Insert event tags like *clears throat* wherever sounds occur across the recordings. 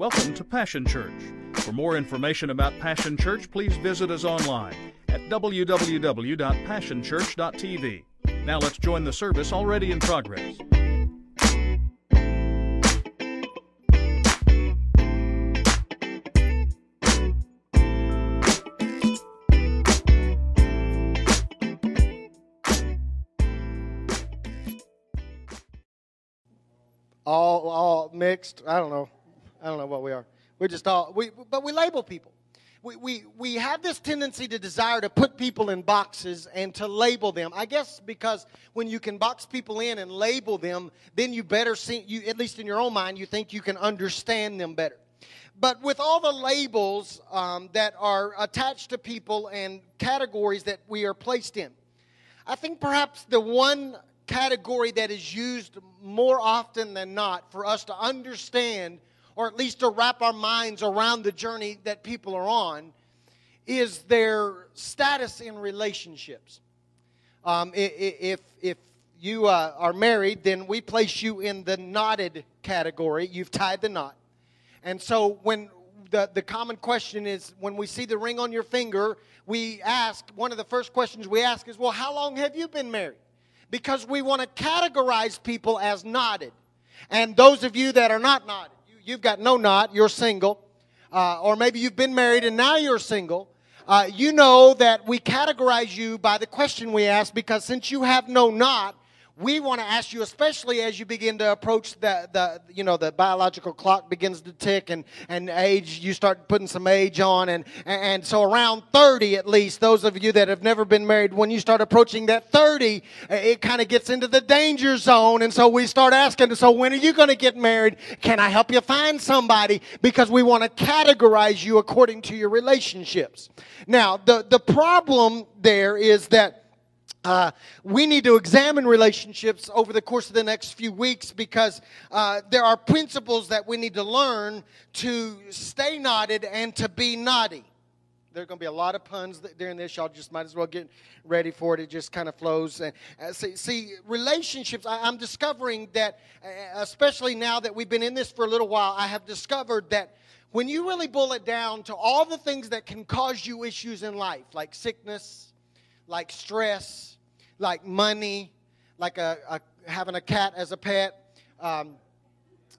Welcome to Passion Church. For more information about Passion Church, please visit us online at www.passionchurch.tv. Now let's join the service already in progress. all all mixed. I don't know. I don't know what we are. We're just all we but we label people. We, we, we have this tendency to desire to put people in boxes and to label them. I guess because when you can box people in and label them, then you better see, you, at least in your own mind, you think you can understand them better. But with all the labels um, that are attached to people and categories that we are placed in, I think perhaps the one category that is used more often than not for us to understand or at least to wrap our minds around the journey that people are on is their status in relationships. Um, if, if you uh, are married, then we place you in the knotted category. You've tied the knot. And so when the, the common question is when we see the ring on your finger, we ask, one of the first questions we ask is, well, how long have you been married? because we want to categorize people as knotted. And those of you that are not knotted, you, have got no knot, you're single, uh, or maybe you've been married and now you're single. Uh, you know that we categorize you by the question we ask because since you have no knot, we want to ask you, especially as you begin to approach the, the you know, the biological clock begins to tick and, and age, you start putting some age on. And, and so around 30 at least, those of you that have never been married, when you start approaching that 30, it kind of gets into the danger zone. And so we start asking, so when are you going to get married? Can I help you find somebody? Because we want to categorize you according to your relationships. Now, the, the problem there is that uh, we need to examine relationships over the course of the next few weeks because uh, there are principles that we need to learn to stay knotted and to be knotty. There are going to be a lot of puns during this. Y'all just might as well get ready for it. It just kind of flows. And, uh, see, see, relationships, I, I'm discovering that, uh, especially now that we've been in this for a little while, I have discovered that when you really boil it down to all the things that can cause you issues in life, like sickness, like stress, like money, like a, a having a cat as a pet, um,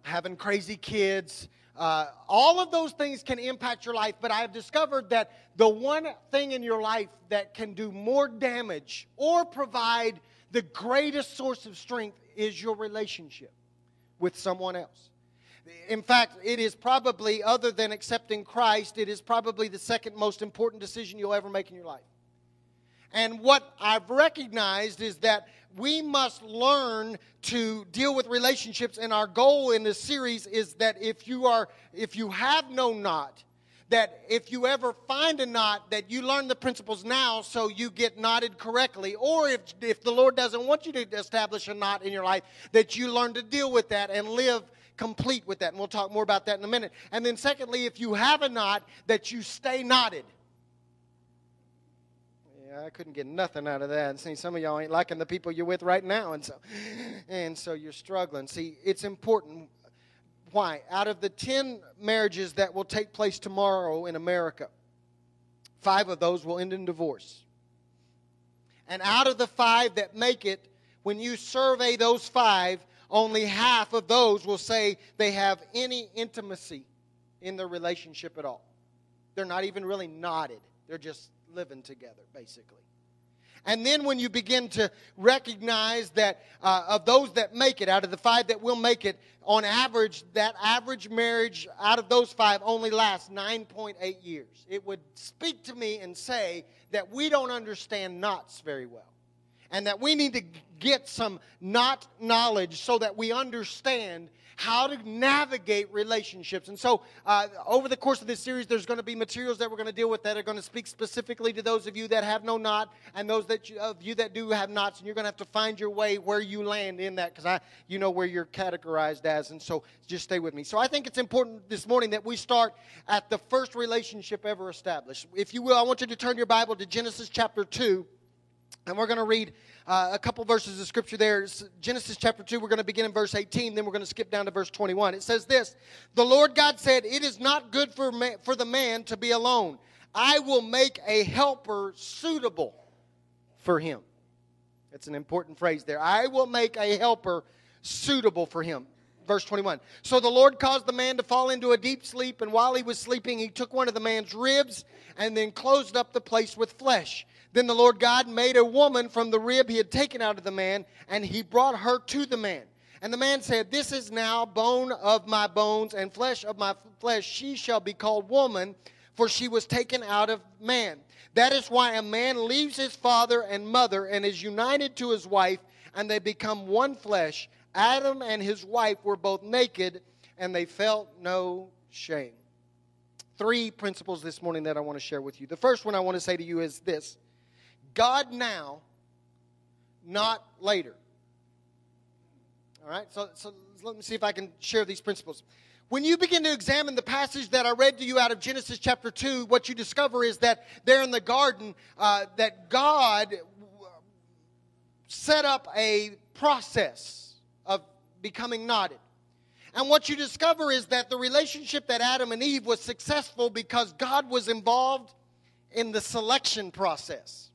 having crazy kids. Uh, all of those things can impact your life, but I have discovered that the one thing in your life that can do more damage or provide the greatest source of strength is your relationship with someone else. In fact, it is probably, other than accepting Christ, it is probably the second most important decision you'll ever make in your life. And what I've recognized is that we must learn to deal with relationships and our goal in this series is that if you are if you have no knot that if you ever find a knot that you learn the principles now so you get knotted correctly. Or if if the lord doesn't want you to establish a knot in your life that you learn to deal with that and live complete with that. And we'll talk more about that in a minute. And then secondly if you have a knot that you stay knotted I couldn't get nothing out of that. And see, some of y'all ain't liking the people you're with right now, and so and so you're struggling. See, it's important. Why? Out of the ten marriages that will take place tomorrow in America, five of those will end in divorce. And out of the five that make it, when you survey those five, only half of those will say they have any intimacy in their relationship at all. They're not even really knotted. They're just living together, basically. And then when you begin to recognize that uh, of those that make it, out of the five that will make it, on average, that average marriage out of those five only lasts 9.8 years. It would speak to me and say that we don't understand knots very well. And that we need to get some knot knowledge so that we understand how to navigate relationships. And so, uh, over the course of this series, there's going to be materials that we're going to deal with that are going to speak specifically to those of you that have no knot and those that you, of you that do have knots. And you're going to have to find your way where you land in that because I, you know, where you're categorized as. And so, just stay with me. So, I think it's important this morning that we start at the first relationship ever established. If you will, I want you to turn your Bible to Genesis chapter two. And we're going to read uh, a couple verses of scripture there. It's Genesis chapter 2, we're going to begin in verse 18, then we're going to skip down to verse 21. It says this The Lord God said, It is not good for, for the man to be alone. I will make a helper suitable for him. That's an important phrase there. I will make a helper suitable for him. Verse 21. So the Lord caused the man to fall into a deep sleep, and while he was sleeping, he took one of the man's ribs and then closed up the place with flesh. Then the Lord God made a woman from the rib he had taken out of the man, and he brought her to the man. And the man said, This is now bone of my bones and flesh of my flesh. She shall be called woman, for she was taken out of man. That is why a man leaves his father and mother and is united to his wife, and they become one flesh. Adam and his wife were both naked, and they felt no shame. Three principles this morning that I want to share with you. The first one I want to say to you is this God now, not later. All right, so, so let me see if I can share these principles. When you begin to examine the passage that I read to you out of Genesis chapter 2, what you discover is that there in the garden, uh, that God set up a process of becoming knotted. And what you discover is that the relationship that Adam and Eve was successful because God was involved in the selection process.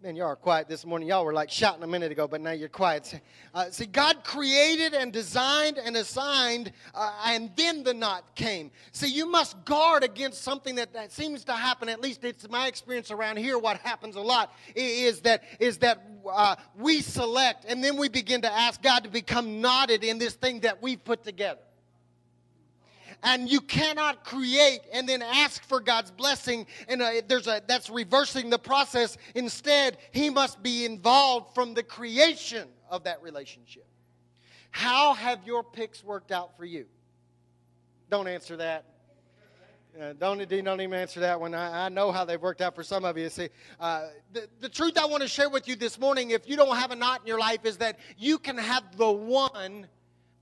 Man, y'all are quiet this morning. Y'all were like shouting a minute ago, but now you're quiet. Uh, see, God created and designed and assigned, uh, and then the knot came. See, you must guard against something that, that seems to happen. At least it's my experience around here. What happens a lot is that is that uh, we select, and then we begin to ask God to become knotted in this thing that we've put together and you cannot create and then ask for God's blessing. And a, there's a that's reversing the process. Instead, He must be involved from the creation of that relationship. How have your picks worked out for you? Don't answer that. Uh, don't, don't even answer that one. I, I, know how they've worked out for some of you. See, uh, the, the truth I want to share with you this morning, if you don't have a knot in your life, is that you can have the one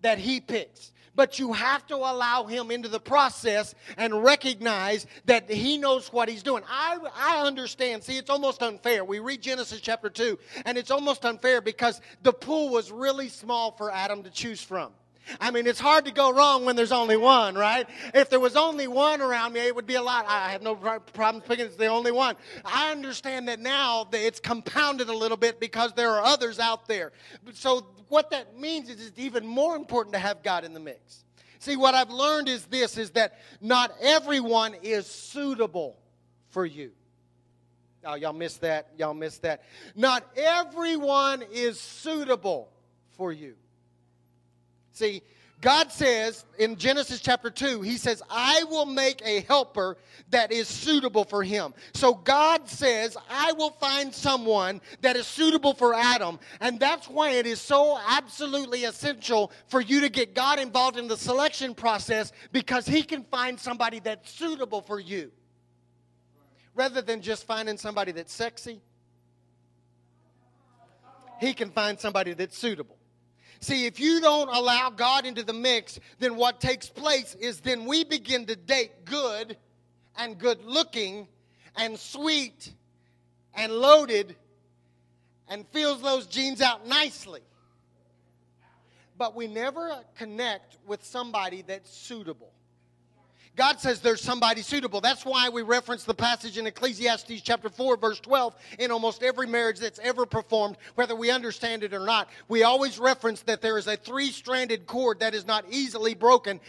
that He picks but you have to allow him into the process and recognize that he knows what he's doing. I, I understand. See, it's almost unfair. We read Genesis chapter 2, and it's almost unfair because the pool was really small for Adam to choose from. I mean, it's hard to go wrong when there's only one, right? If there was only one around me, it would be a lot. I have no problem picking it's the only one. I understand that now it's compounded a little bit because there are others out there. So what that means is it's even more important to have God in the mix. See, what I've learned is this is that not everyone is suitable for you. Oh, y'all missed that. Y'all missed that. Not everyone is suitable for you. See, God says in Genesis chapter 2, He says, I will make a helper that is suitable for him. So God says, I will find someone that is suitable for Adam. And that's why it is so absolutely essential for you to get God involved in the selection process because He can find somebody that's suitable for you. Rather than just finding somebody that's sexy, He can find somebody that's suitable. See, if you don't allow God into the mix, then what takes place is then we begin to date good and good looking and sweet and loaded and fills those genes out nicely. But we never connect with somebody that's suitable. God says there's somebody suitable. That's why we reference the passage in Ecclesiastes chapter 4, verse 12, in almost every marriage that's ever performed, whether we understand it or not. We always reference that there is a three stranded cord that is not easily broken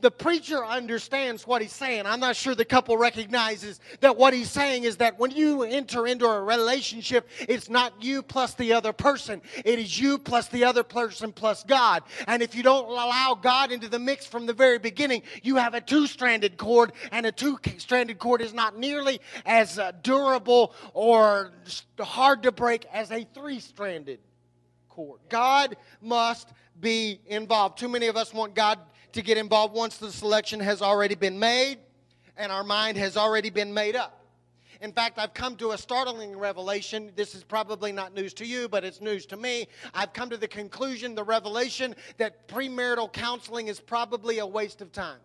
the preacher understands what he's saying. I'm not sure the couple recognizes that what he's saying is that when you enter into a relationship, it's not you plus the other person. It is you plus the other person plus God. And if you don't allow God into the mix from the very beginning, you have a two stranded cord, and a two stranded cord is not nearly as uh, durable or hard to break as a three stranded cord. God must be involved. Too many of us want God to get involved once the selection has already been made and our mind has already been made up. In fact, I've come to a startling revelation. This is probably not news to you, but it's news to me. I've come to the conclusion, the revelation, that premarital counseling is probably a waste of time.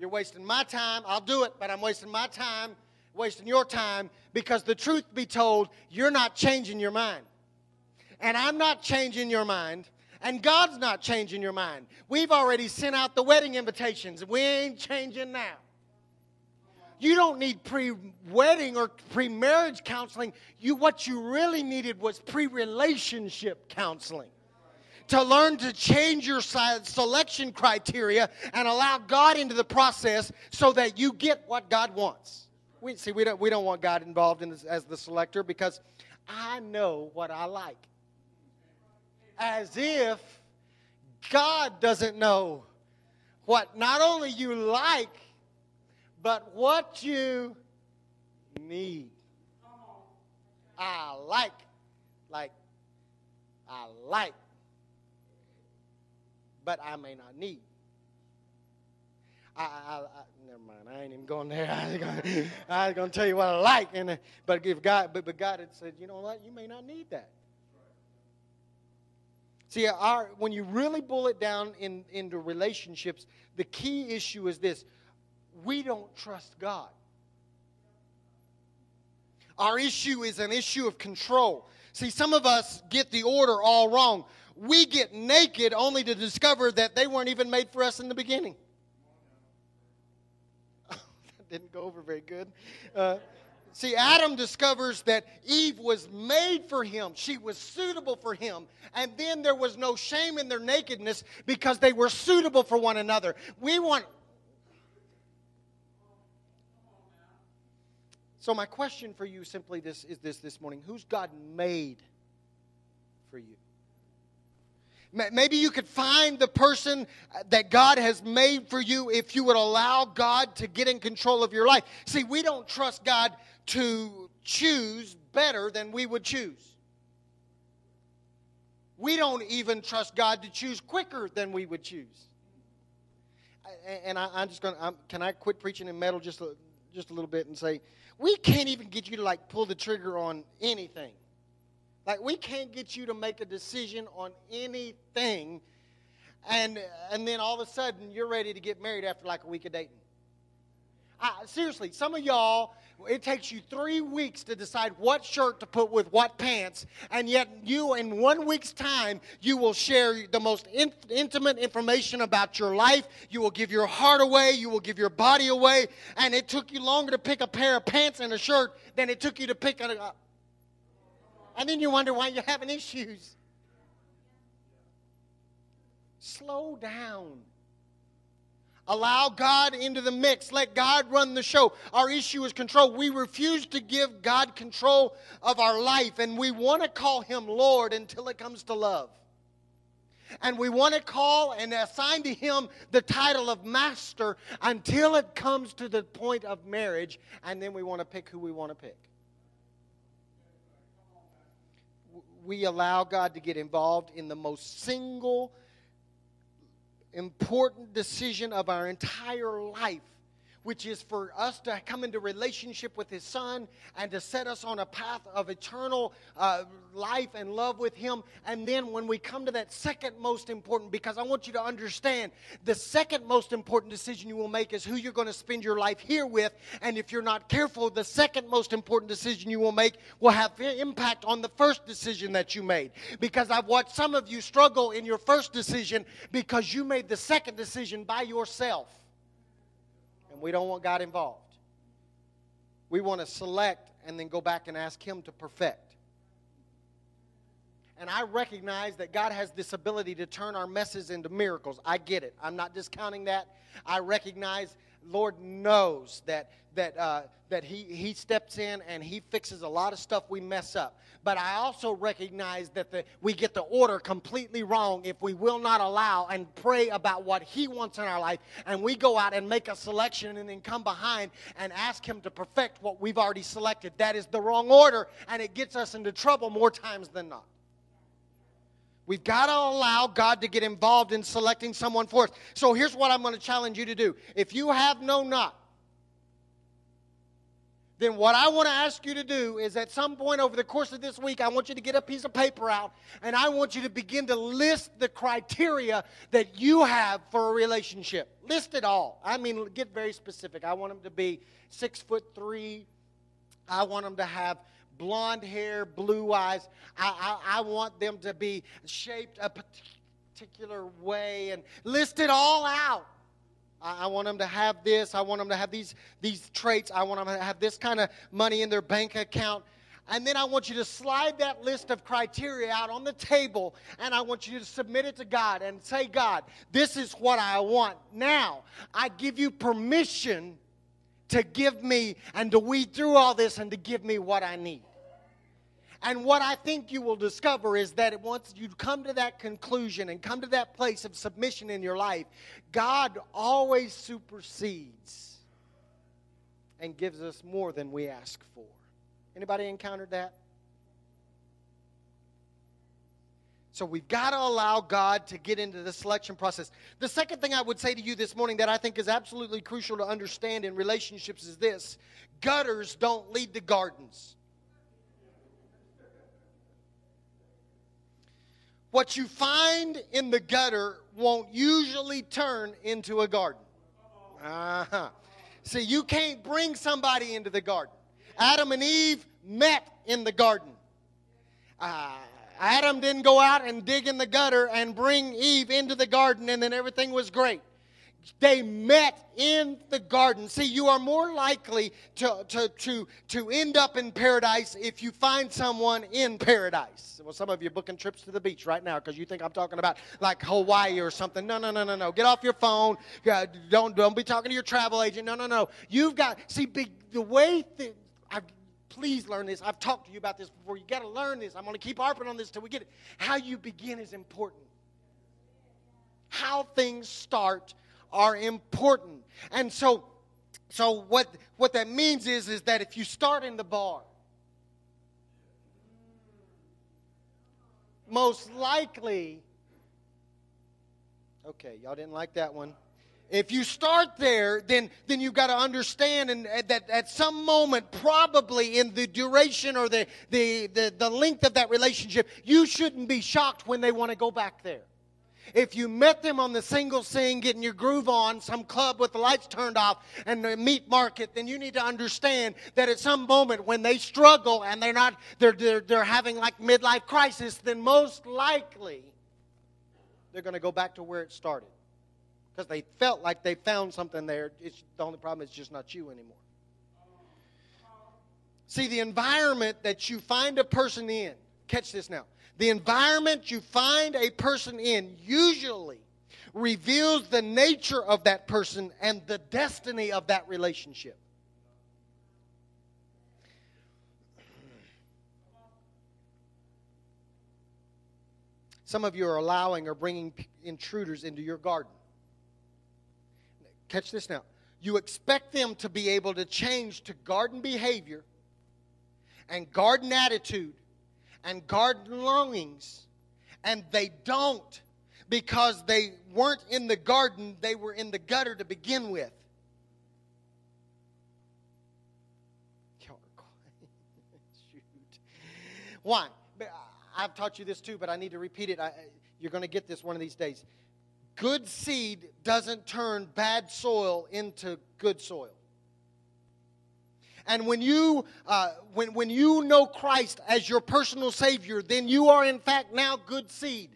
You're wasting my time. I'll do it, but I'm wasting my time wasting your time because the truth be told, you're not changing your mind. And I'm not changing your mind. And God's not changing your mind. We've already sent out the wedding invitations. We ain't changing now. You don't need pre-wedding or pre-marriage counseling. You what you really needed was pre-relationship counseling. To learn to change your selection criteria and allow God into the process so that you get what God wants. We see we don't we don't want God involved in this, as the selector because I know what I like. As if God doesn't know what not only you like but what you need. I like, like, I like, but I may not need. I, I, I, never mind. I ain't even going there. *laughs* I was gonna, I was gonna tell you what I like, and but if God, but, but God had said, you know what, you may not need that. See, our when you really boil it down in, into relationships, the key issue is this: we don't trust God. Our issue is an issue of control. See, some of us get the order all wrong. We get naked only to discover that they weren't even made for us in the beginning. *laughs* that didn't go over very good. Uh, see, Adam discovers that Eve was made for him, she was suitable for him. And then there was no shame in their nakedness because they were suitable for one another. We want So my question for you simply this is this this morning. Who's God made for you? Maybe you could find the person uh, that God has made for you if you would allow God to get in control of your life. See, we don't trust God to choose better than we would choose. We don't even trust God to choose quicker than we would choose. And I, am just going to, can I quit preaching in metal just a, just a little bit and say, we can't even get you to like pull the trigger on anything. Like we can't get you to make a decision on anything, and and then all of a sudden you're ready to get married after like a week of dating. I, seriously, some of y'all, it takes you three weeks to decide what shirt to put with what pants, and yet you, in one week's time, you will share the most in, intimate information about your life. You will give your heart away, you will give your body away, and it took you longer to pick a pair of pants and a shirt than it took you to pick a. And then you wonder why you're having issues. Slow down. Allow God into the mix. Let God run the show. Our issue is control. We refuse to give God control of our life, and we want to call Him Lord until it comes to love. And we want to call and assign to Him the title of Master until it comes to the point of marriage, and then we want to pick who we want to pick. We allow God to get involved in the most single important decision of our entire life, which is for us to come into relationship with His Son and to set us on a path of eternal uh, life and love with Him. And then when we come to that second most important, because I want you to understand the second most important decision you will make is who you're going to spend your life here with. And if you're not careful, the second most important decision you will make will have impact on the first decision that you made. Because I've watched some of you struggle in your first decision because you made the second decision by yourself and we don't want God involved. We want to select and then go back and ask Him to perfect. And I recognize that God has this ability to turn our messes into miracles. I get it. I'm not discounting that. I recognize Lord knows that that uh, that he he steps in and he fixes a lot of stuff we mess up. But I also recognize that the, we get the order completely wrong if we will not allow and pray about what he wants in our life, and we go out and make a selection and then come behind and ask him to perfect what we've already selected. That is the wrong order, and it gets us into trouble more times than not. We've got to allow God to get involved in selecting someone for us. So here's what I'm going to challenge you to do. If you have no knot, then what I want to ask you to do is at some point over the course of this week, I want you to get a piece of paper out and I want you to begin to list the criteria that you have for a relationship. List it all. I mean, get very specific. I want them to be six foot three, I want them to have blonde hair, blue eyes. I, I, I want them to be shaped a particular way and list it all out. I, I want them to have this. I want them to have these, these traits. I want them to have this kind of money in their bank account. And then I want you to slide that list of criteria out on the table and I want you to submit it to God and say, God, this is what I want. Now, I give you permission to give me and to weed through all this and to give me what I need. And what I think you will discover is that once you come to that conclusion and come to that place of submission in your life, God always supersedes and gives us more than we ask for. Anybody encountered that? So we've got to allow God to get into the selection process. The second thing I would say to you this morning that I think is absolutely crucial to understand in relationships is this gutters don't lead to gardens. What you find in the gutter won't usually turn into a garden. Uh-huh. See, you can't bring somebody into the garden. Adam and Eve met in the garden. Uh, Adam didn't go out and dig in the gutter and bring Eve into the garden and then everything was great. They met in the garden. See, you are more likely to, to, to, to end up in paradise if you find someone in paradise. Well, some of you are booking trips to the beach right now because you think I'm talking about like Hawaii or something. No, no, no, no, no. Get off your phone. Don't, don't be talking to your travel agent. No, no, no. You've got, see, the way, th- I've, please learn this. I've talked to you about this before. You got to learn this. I'm going to keep harping on this till we get it. How you begin is important. How things start are important. And so, so what, what that means is, is that if you start in the bar, most likely, okay, y'all didn't like that one. If you start there, then, then you've got to understand and, and that at some moment, probably in the duration or the, the, the, the length of that relationship, you shouldn't be shocked when they want to go back there. If you met them on the single scene, getting your groove on, some club with the lights turned off, and the meat market, then you need to understand that at some moment when they struggle and they're not, they're, they're, they're having like midlife crisis, then most likely they're going to go back to where it started. Because they felt like they found something there. It's, the only problem is just not you anymore. See, the environment that you find a person in, catch this now the environment you find a person in usually reveals the nature of that person and the destiny of that relationship. Some of you are allowing or bringing intruders into your garden. Catch this now. You expect them to be able to change to garden behavior and garden attitude and garden longings, and they don't because they weren't in the garden, they were in the gutter to begin with. *laughs* Why? I've taught you this too, but I need to repeat it. I, you're going to get this one of these days. Good seed doesn't turn bad soil into good soil. And when you, uh, when, when you know Christ as your personal Savior, then you are in fact now good seed.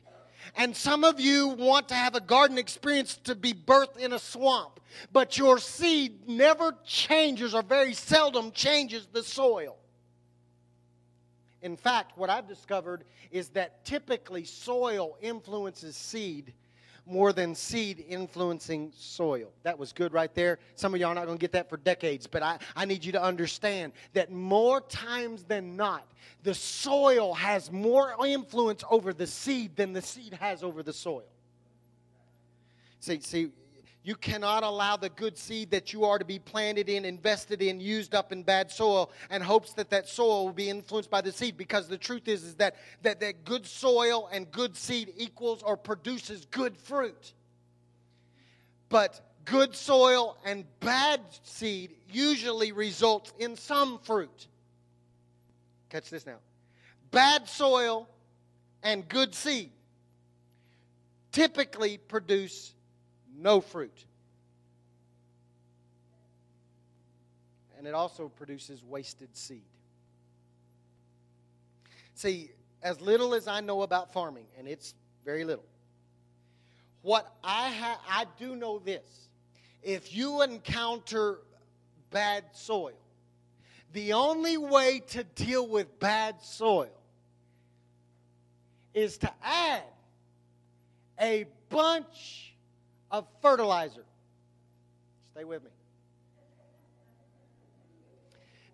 And some of you want to have a garden experience to be birthed in a swamp, but your seed never changes or very seldom changes the soil. In fact, what I've discovered is that typically soil influences seed more than seed influencing soil. That was good right there. Some of y'all are not going to get that for decades, but I, I need you to understand that more times than not, the soil has more influence over the seed than the seed has over the soil. See, see, you cannot allow the good seed that you are to be planted in, invested in, used up in bad soil, and hopes that that soil will be influenced by the seed. Because the truth is, is that, that, that good soil and good seed equals or produces good fruit. But good soil and bad seed usually results in some fruit. Catch this now. Bad soil and good seed typically produce no fruit. and it also produces wasted seed. See, as little as I know about farming, and it's very little, what I ha- I do know this: if you encounter bad soil, the only way to deal with bad soil is to add a bunch of fertilizer. Stay with me.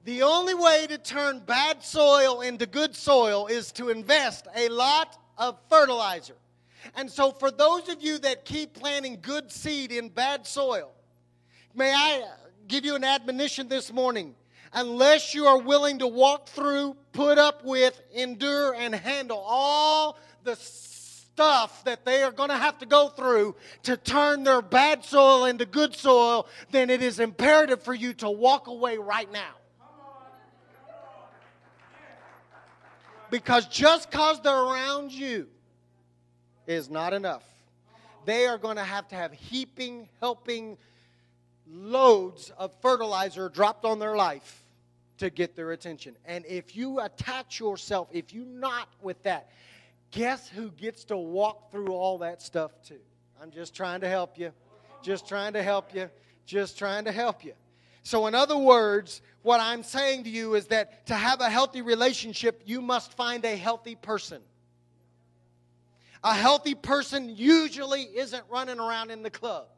The only way to turn bad soil into good soil is to invest a lot of fertilizer. And so, for those of you that keep planting good seed in bad soil, may I uh, give you an admonition this morning? Unless you are willing to walk through, put up with, endure, and handle all the stuff that they are going to have to go through to turn their bad soil into good soil, then it is imperative for you to walk away right now. Because just because they're around you is not enough. They are going to have to have heaping, helping loads of fertilizer dropped on their life to get their attention. And if you attach yourself, if you knot with that, guess who gets to walk through all that stuff too? I'm just trying to help you. Just trying to help you. Just trying to help you. So, in other words, what I'm saying to you is that to have a healthy relationship, you must find a healthy person. A healthy person usually isn't running around in the club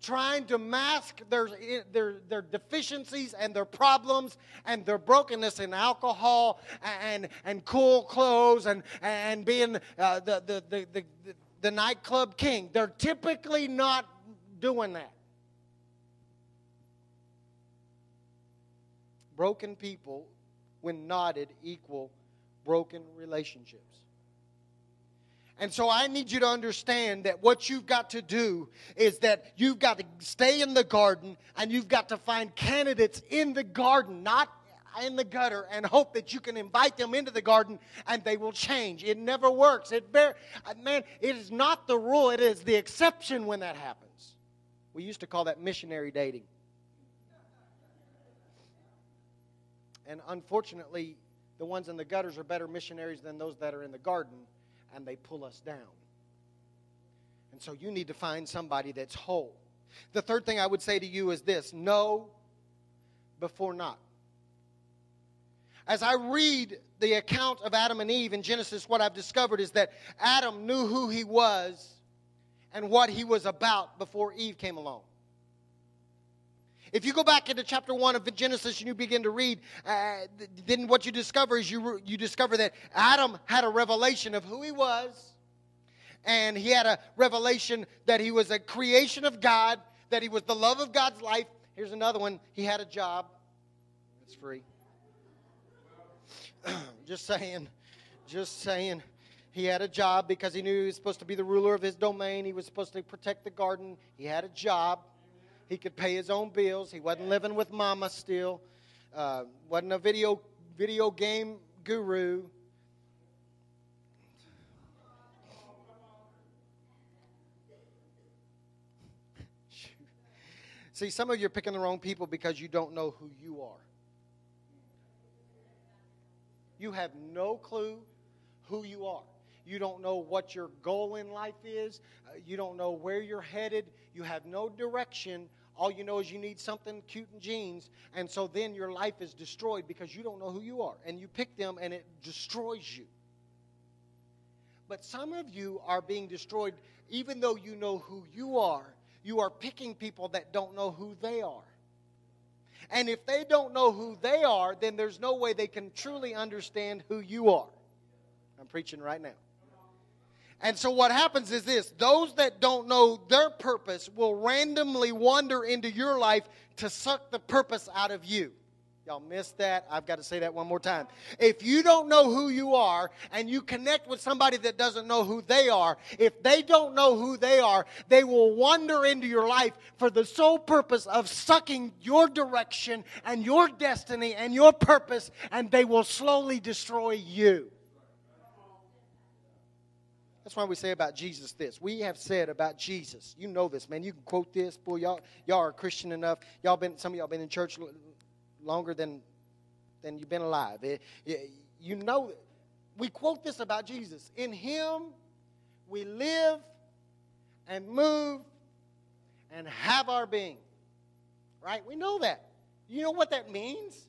trying to mask their, their, their deficiencies and their problems and their brokenness in alcohol and, and cool clothes and, and being uh, the, the, the, the, the nightclub king. They're typically not doing that. Broken people, when knotted, equal broken relationships. And so I need you to understand that what you've got to do is that you've got to stay in the garden and you've got to find candidates in the garden, not in the gutter, and hope that you can invite them into the garden and they will change. It never works. It bear, man, it is not the rule, it is the exception when that happens. We used to call that missionary dating. And unfortunately, the ones in the gutters are better missionaries than those that are in the garden and they pull us down. And so you need to find somebody that's whole. The third thing I would say to you is this know before knot. As I read the account of Adam and Eve in Genesis, what I've discovered is that Adam knew who he was and what he was about before Eve came along. If you go back into chapter 1 of Genesis and you begin to read, uh, then what you discover is you, you discover that Adam had a revelation of who he was, and he had a revelation that he was a creation of God, that he was the love of God's life. Here's another one he had a job. It's free. *clears throat* just saying. Just saying. He had a job because he knew he was supposed to be the ruler of his domain. He was supposed to protect the garden. He had a job. He could pay his own bills. He wasn't living with mama still. Uh, wasn't a video video game guru. *laughs* See, some of you are picking the wrong people because you don't know who you are. You have no clue who you are. You don't know what your goal in life is. Uh, you don't know where you're headed. You have no direction all you know is you need something cute in jeans, and so then your life is destroyed because you don't know who you are. And you pick them, and it destroys you. But some of you are being destroyed even though you know who you are. You are picking people that don't know who they are. And if they don't know who they are, then there's no way they can truly understand who you are. I'm preaching right now. And so what happens is this those that don't know their purpose will randomly wander into your life to suck the purpose out of you. Y'all missed that. I've got to say that one more time. If you don't know who you are and you connect with somebody that doesn't know who they are, if they don't know who they are, they will wander into your life for the sole purpose of sucking your direction and your destiny and your purpose, and they will slowly destroy you. That's why we say about Jesus this. We have said about Jesus. You know this, man. You can quote this. Boy, y'all, y'all are Christian enough. Y'all been some of y'all been in church longer than than you've been alive. It, it, you know, we quote this about Jesus. In Him, we live and move and have our being. Right? We know that. You know what that means?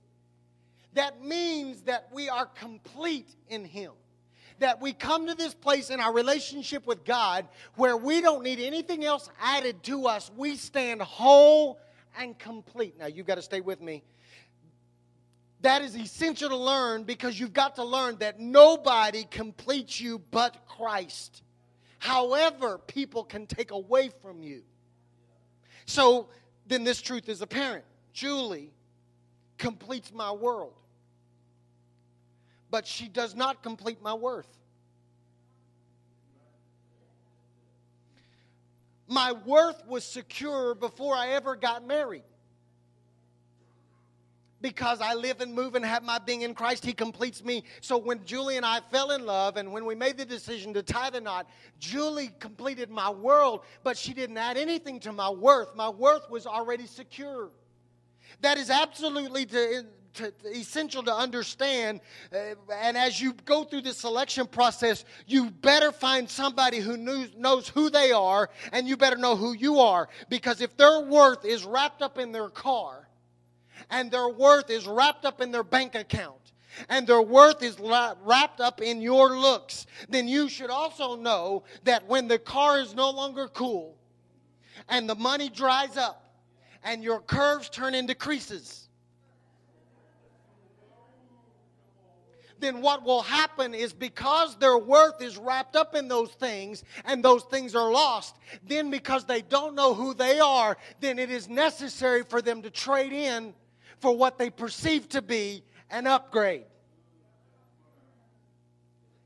That means that we are complete in Him. That we come to this place in our relationship with God where we don't need anything else added to us. We stand whole and complete. Now, you've got to stay with me. That is essential to learn because you've got to learn that nobody completes you but Christ. However, people can take away from you. So then this truth is apparent. Julie completes my world but she does not complete my worth. My worth was secure before I ever got married. Because I live and move and have my being in Christ, He completes me. So when Julie and I fell in love and when we made the decision to tie the knot, Julie completed my world, but she didn't add anything to my worth. My worth was already secure. That is absolutely to, to, essential to understand. Uh, and as you go through the selection process, you better find somebody who knows, knows who they are, and you better know who you are. Because if their worth is wrapped up in their car, and their worth is wrapped up in their bank account, and their worth is wrapped up in your looks, then you should also know that when the car is no longer cool, and the money dries up, and your curves turn into creases, then what will happen is because their worth is wrapped up in those things and those things are lost, then because they don't know who they are, then it is necessary for them to trade in for what they perceive to be an upgrade.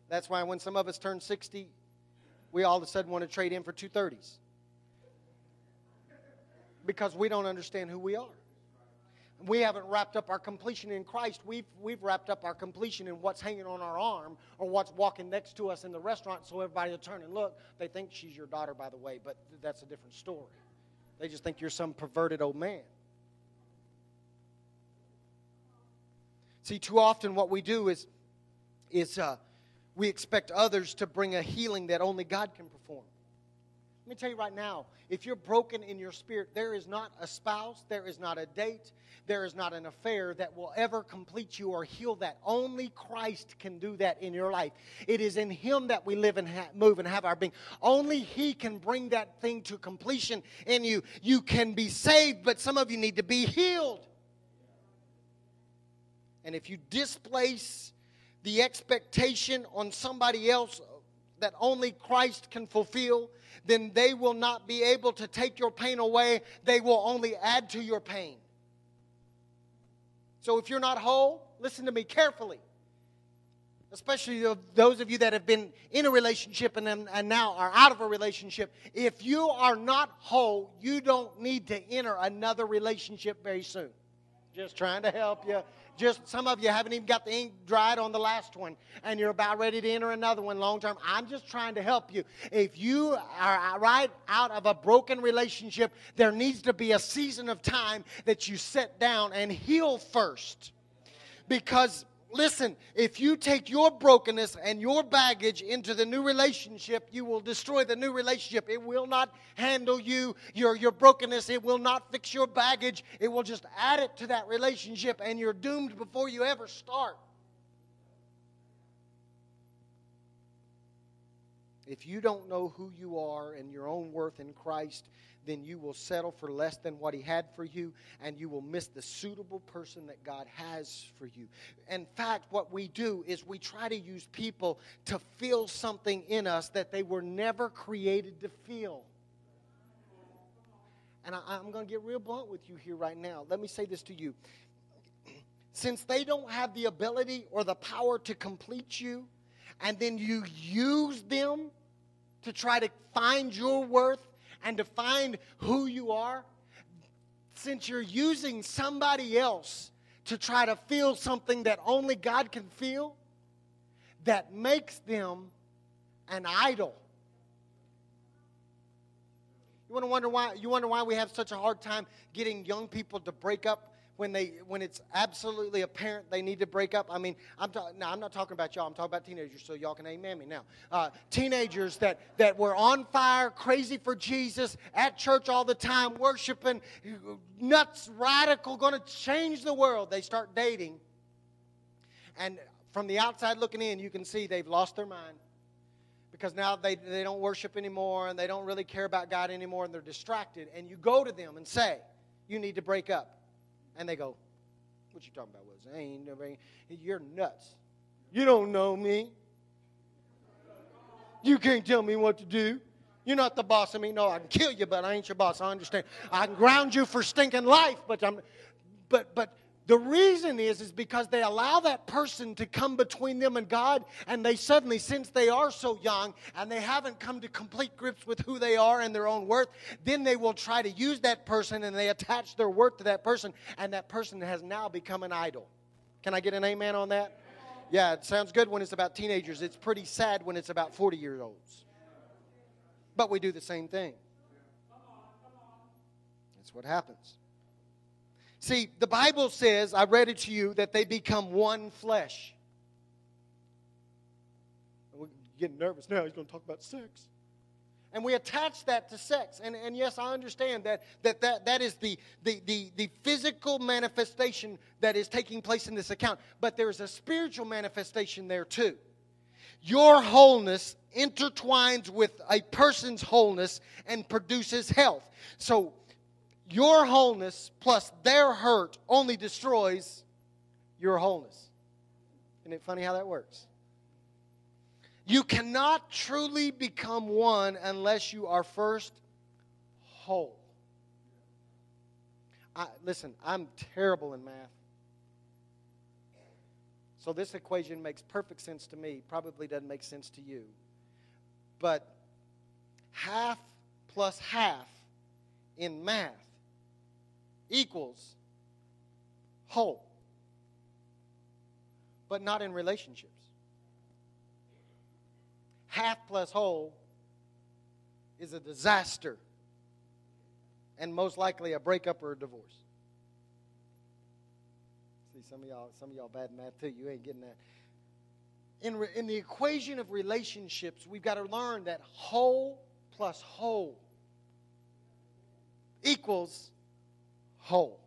That's why when some of us turn 60, we all of a sudden want to trade in for 230s. Because we don't understand who we are we haven't wrapped up our completion in Christ. We've, we've wrapped up our completion in what's hanging on our arm or what's walking next to us in the restaurant so everybody will turn and look. They think she's your daughter, by the way, but that's a different story. They just think you're some perverted old man. See, too often what we do is, is uh, we expect others to bring a healing that only God can perform. Let me tell you right now if you're broken in your spirit, there is not a spouse, there is not a date, there is not an affair that will ever complete you or heal that. Only Christ can do that in your life. It is in Him that we live and ha- move and have our being. Only He can bring that thing to completion in you. You can be saved, but some of you need to be healed. And if you displace the expectation on somebody else that only Christ can fulfill, then they will not be able to take your pain away. They will only add to your pain. So if you're not whole, listen to me carefully. Especially those of you that have been in a relationship and, and now are out of a relationship. If you are not whole, you don't need to enter another relationship very soon. Just trying to help you just some of you haven't even got the ink dried on the last one and you're about ready to enter another one long term. I'm just trying to help you. If you are right out of a broken relationship, there needs to be a season of time that you sit down and heal first. Because listen, if you take your brokenness and your baggage into the new relationship, you will destroy the new relationship. It will not handle you, your, your brokenness. It will not fix your baggage. It will just add it to that relationship, and you're doomed before you ever start. If you don't know who you are and your own worth in Christ, then you will settle for less than what He had for you, and you will miss the suitable person that God has for you. In fact, what we do is we try to use people to feel something in us that they were never created to feel. And I, am going to get real blunt with you here right now. Let me say this to you. *clears throat* Since they don't have the ability or the power to complete you, and then you use them to try to find your worth and to find who you are, since you're using somebody else to try to feel something that only God can feel, that makes them an idol. You want to wonder why you wonder why we have such a hard time getting young people to break up when they when it's absolutely apparent they need to break up. I mean, I'm ta- I'm not talking about y'all. I'm talking about teenagers, so y'all can amen me now. Uh, teenagers that that were on fire, crazy for Jesus, at church all the time, worshiping, nuts, radical, going to change the world. They start dating, and from the outside looking in, you can see they've lost their mind because now they, they don't worship anymore and they don't really care about God anymore and they're distracted. And you go to them and say, You need to break up. And they go, What you talking about, Wilson? I ain't never, you're nuts. You don't know me. You can't tell me what to do. You're not the boss of me. No, I can kill you, but I ain't your boss. I understand. I can ground you for stinking life, but I'm but but the reason is, is because they allow that person to come between them and God, and they suddenly, since they are so young and they haven't come to complete grips with who they are and their own worth, then they will try to use that person and they attach their worth to that person, and that person has now become an idol. Can I get an amen on that? Yeah, it sounds good when it's about teenagers. It's pretty sad when it's about 40 year olds. But we do the same thing. That's what happens. See, the Bible says, I read it to you, that they become one flesh. We're getting nervous now. He's going to talk about sex. And we attach that to sex. And, and yes, I understand that that, that, that is the, the, the, the physical manifestation that is taking place in this account. But there's a spiritual manifestation there too. Your wholeness intertwines with a person's wholeness and produces health. So your wholeness plus their hurt only destroys your wholeness. Isn't it funny how that works? You cannot truly become one unless you are first whole. I, listen, I'm terrible in math. So this equation makes perfect sense to me, probably doesn't make sense to you. But half plus half in math equals whole, but not in relationships. Half plus whole is a disaster and most likely a breakup or a divorce. See, some of y'all, some of y'all bad math too. You ain't getting that. In, re, in the equation of relationships, we've got to learn that whole plus whole equals whole.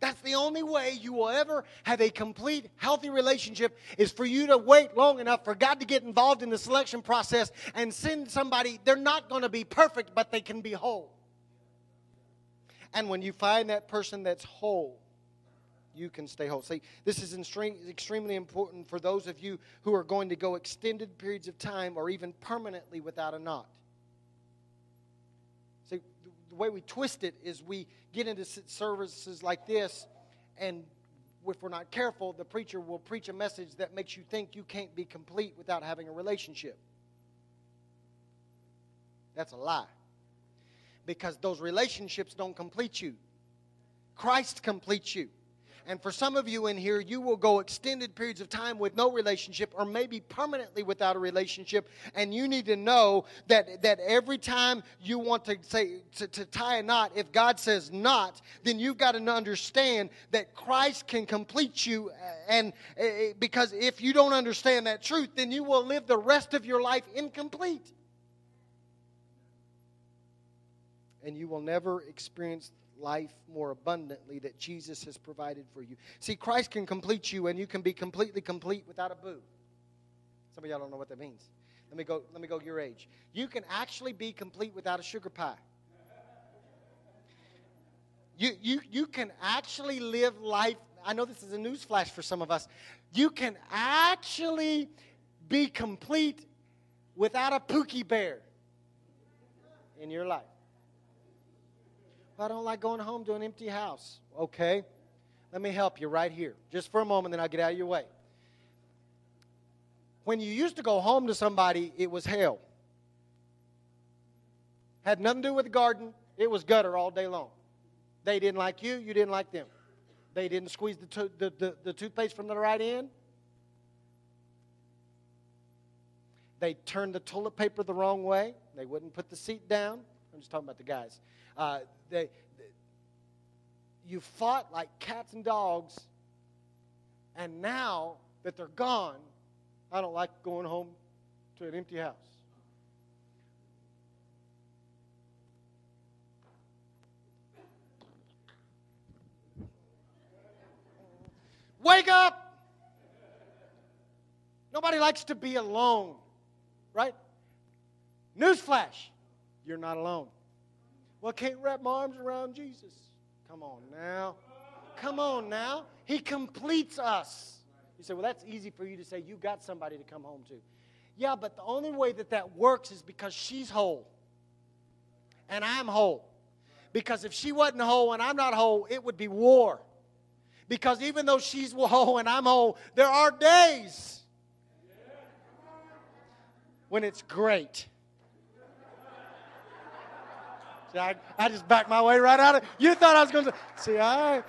That's the only way you will ever have a complete, healthy relationship is for you to wait long enough for God to get involved in the selection process and send somebody. They're not going to be perfect, but they can be whole. And when you find that person that's whole, you can stay whole. See, this is extremely important for those of you who are going to go extended periods of time or even permanently without a knot the way we twist it is we get into services like this, and if we're not careful, the preacher will preach a message that makes you think you can't be complete without having a relationship. That's a lie. Because those relationships don't complete you, Christ completes you. And for some of you in here, you will go extended periods of time with no relationship or maybe permanently without a relationship. And you need to know that, that every time you want to say to, to tie a knot, if God says not, then you've got to understand that Christ can complete you. And uh, because if you don't understand that truth, then you will live the rest of your life incomplete. And you will never experience life more abundantly that Jesus has provided for you. See, Christ can complete you, and you can be completely complete without a boo. Some of y'all don't know what that means. Let me go, let me go your age. You can actually be complete without a sugar pie. You, you, you can actually live life. I know this is a news flash for some of us. You can actually be complete without a Pookie Bear in your life. I don't like going home to an empty house. Okay, let me help you right here. Just for a moment, then I'll get out of your way. When you used to go home to somebody, it was hell. Had nothing to do with the garden, it was gutter all day long. They didn't like you, you didn't like them. They didn't squeeze the, to- the, the, the toothpaste from the right end. They turned the toilet paper the wrong way. They wouldn't put the seat down. I'm just talking about the guys. Uh, they, they, you fought like cats and dogs, and now that they're gone, I don't like going home to an empty house. Wake up! Nobody likes to be alone, right? Newsflash, you're not alone. Well, can't wrap my arms around Jesus. Come on now. Come on now. He completes us. You say, well, that's easy for you to say. You got somebody to come home to. Yeah, but the only way that that works is because she's whole and I'm whole. Because if she wasn't whole and I'm not whole, it would be war. Because even though she's whole and I'm whole, there are days when it's great. See, I, I just backed my way right out of it. You thought I was going to. See, I,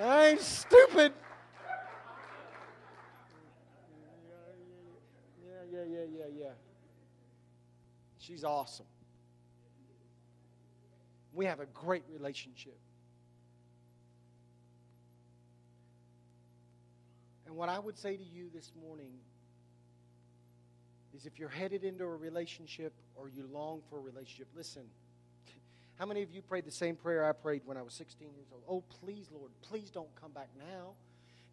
I ain't stupid. Yeah, yeah, yeah, yeah, yeah. She's awesome. We have a great relationship. And what I would say to you this morning is if you're headed into a relationship or you long for a relationship, listen. How many of you prayed the same prayer I prayed when I was 16 years old? Oh, please, Lord, please don't come back now.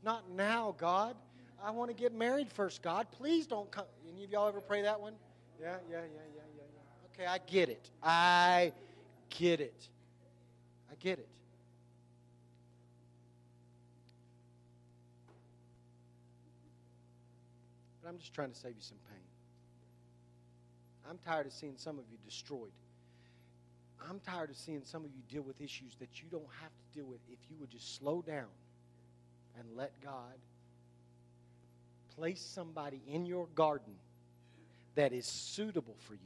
Not now, God. I want to get married first, God. Please don't come. Any of y'all ever pray that one? Yeah, yeah, yeah, yeah, yeah, yeah. Okay, I get it. I get it. I get it. But I'm just trying to save you some pain. I'm tired of seeing some of you destroyed. I'm tired of seeing some of you deal with issues that you don't have to deal with if you would just slow down and let God place somebody in your garden that is suitable for you.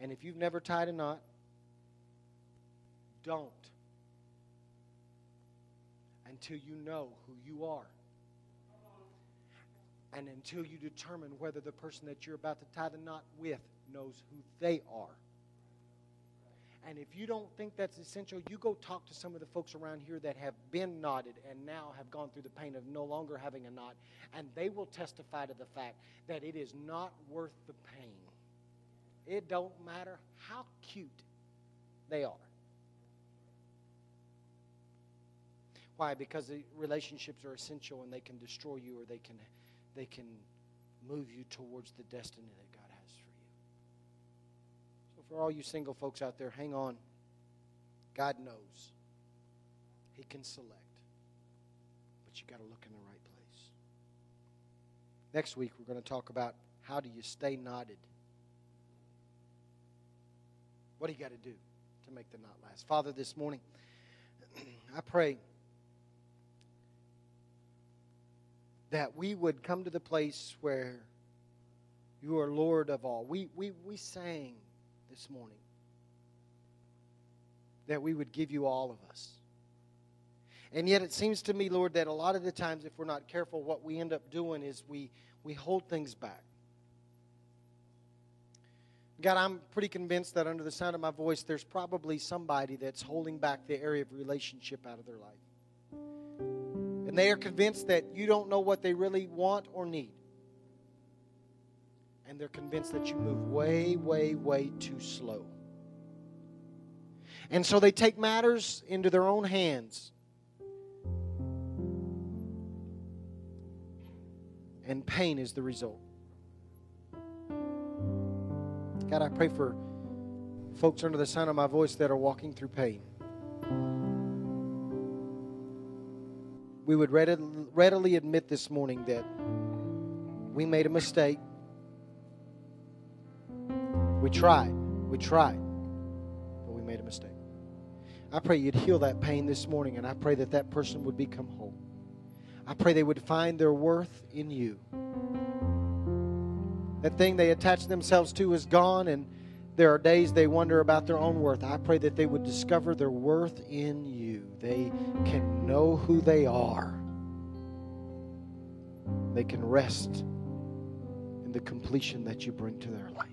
And if you've never tied a knot, don't until you know who you are. And until you determine whether the person that you're about to tie the knot with knows who they are. And if you don't think that's essential, you go talk to some of the folks around here that have been knotted and now have gone through the pain of no longer having a knot, and they will testify to the fact that it is not worth the pain. It don't matter how cute they are. Why? Because the relationships are essential and they can destroy you or they can they can move you towards the destiny that God has for you. So for all you single folks out there, hang on. God knows. He can select. But you got to look in the right place. Next week we're going to talk about how do you stay knotted? What do you got to do to make the knot last? Father, this morning *clears throat* I pray that we would come to the place where you are Lord of all. We, we, we sang this morning that we would give you all of us. And yet it seems to me, Lord, that a lot of the times, if we're not careful, what we end up doing is we, we hold things back. God, I'm pretty convinced that under the sound of my voice, there's probably somebody that's holding back the area of relationship out of their life. And they are convinced that you don't know what they really want or need. And they're convinced that you move way, way, way too slow. And so they take matters into their own hands. And pain is the result. God, I pray for folks under the sound of my voice that are walking through pain. We would readily admit this morning that we made a mistake. We tried. We tried. But we made a mistake. I pray you'd heal that pain this morning, and I pray that that person would become whole. I pray they would find their worth in you. That thing they attach themselves to is gone, and there are days they wonder about their own worth. I pray that they would discover their worth in you. They can know who they are. They can rest in the completion that you bring to their life.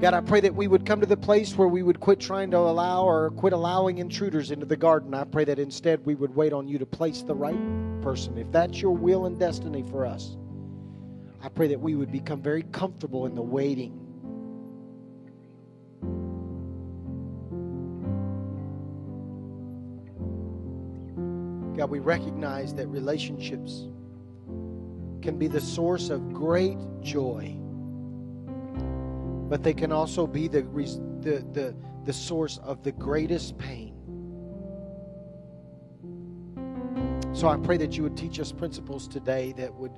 God, I pray that we would come to the place where we would quit trying to allow or quit allowing intruders into the garden. I pray that instead we would wait on you to place the right person. If that's your will and destiny for us, I pray that we would become very comfortable in the waiting. God, we recognize that relationships can be the source of great joy, but they can also be the, the, the, the source of the greatest pain. So I pray that you would teach us principles today that would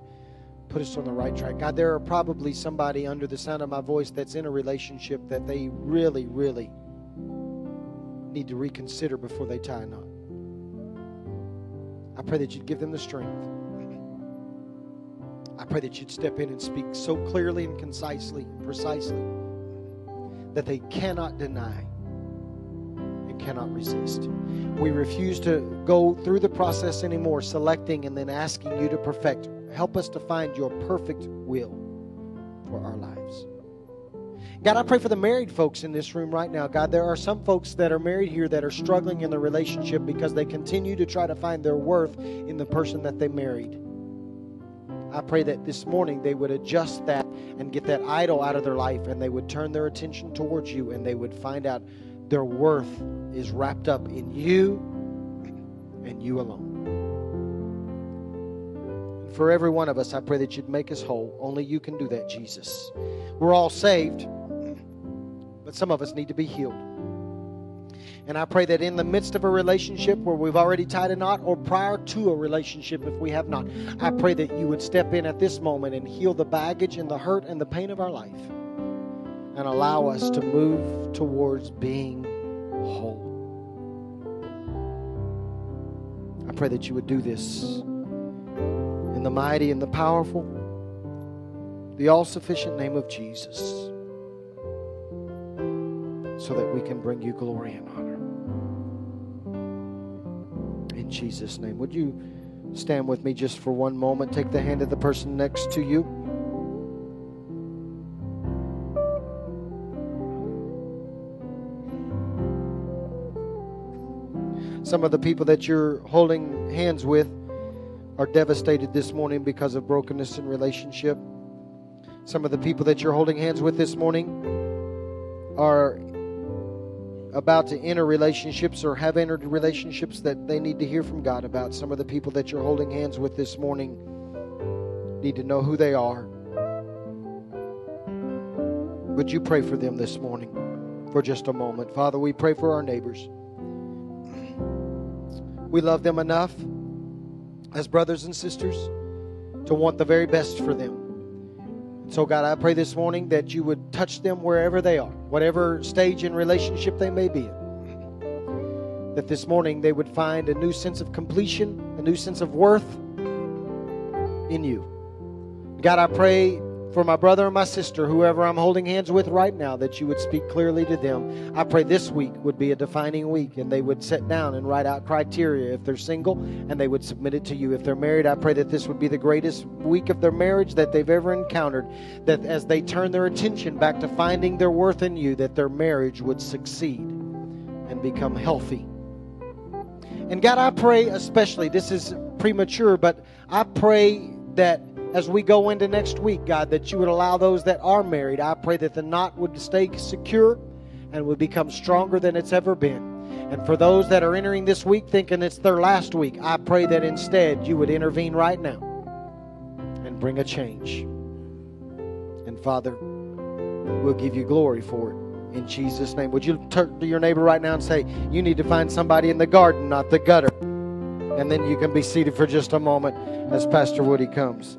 put us on the right track. God, there are probably somebody under the sound of my voice that's in a relationship that they really, really need to reconsider before they tie a knot. I pray that you'd give them the strength. I pray that you'd step in and speak so clearly and concisely precisely that they cannot deny and cannot resist. We refuse to go through the process anymore, selecting and then asking you to perfect Help us to find your perfect will for our lives. God, I pray for the married folks in this room right now. God, there are some folks that are married here that are struggling in their relationship because they continue to try to find their worth in the person that they married. I pray that this morning they would adjust that and get that idol out of their life and they would turn their attention towards you and they would find out their worth is wrapped up in you and you alone. For every one of us, I pray that you'd make us whole. Only you can do that, Jesus. We're all saved, but some of us need to be healed. And I pray that in the midst of a relationship where we've already tied a knot, or prior to a relationship if we have not, I pray that you would step in at this moment and heal the baggage and the hurt and the pain of our life and allow us to move towards being whole. I pray that you would do this in the mighty and the powerful, the all sufficient name of Jesus, so that we can bring you glory and honor. In Jesus' name. Would you stand with me just for one moment? Take the hand of the person next to you. Some of the people that you're holding hands with are devastated this morning because of brokenness in relationship. Some of the people that you're holding hands with this morning are about to enter relationships or have entered relationships that they need to hear from God about. Some of the people that you're holding hands with this morning need to know who they are. Would you pray for them this morning for just a moment? Father, we pray for our neighbors. We love them enough as brothers and sisters to want the very best for them. So, God, I pray this morning that you would touch them wherever they are, whatever stage in relationship they may be in. That this morning they would find a new sense of completion, a new sense of worth in you. God, I pray for my brother and my sister, whoever I'm holding hands with right now, that you would speak clearly to them. I pray this week would be a defining week and they would sit down and write out criteria if they're single and they would submit it to you. If they're married, I pray that this would be the greatest week of their marriage that they've ever encountered. That as they turn their attention back to finding their worth in you, that their marriage would succeed and become healthy. And God, I pray especially, this is premature, but I pray that as we go into next week, God, that you would allow those that are married. I pray that the knot would stay secure and would become stronger than it's ever been. And for those that are entering this week thinking it's their last week, I pray that instead you would intervene right now and bring a change. And Father, we'll give you glory for it. In Jesus' name. Would you turn to your neighbor right now and say, You need to find somebody in the garden, not the gutter? And then you can be seated for just a moment as Pastor Woody comes.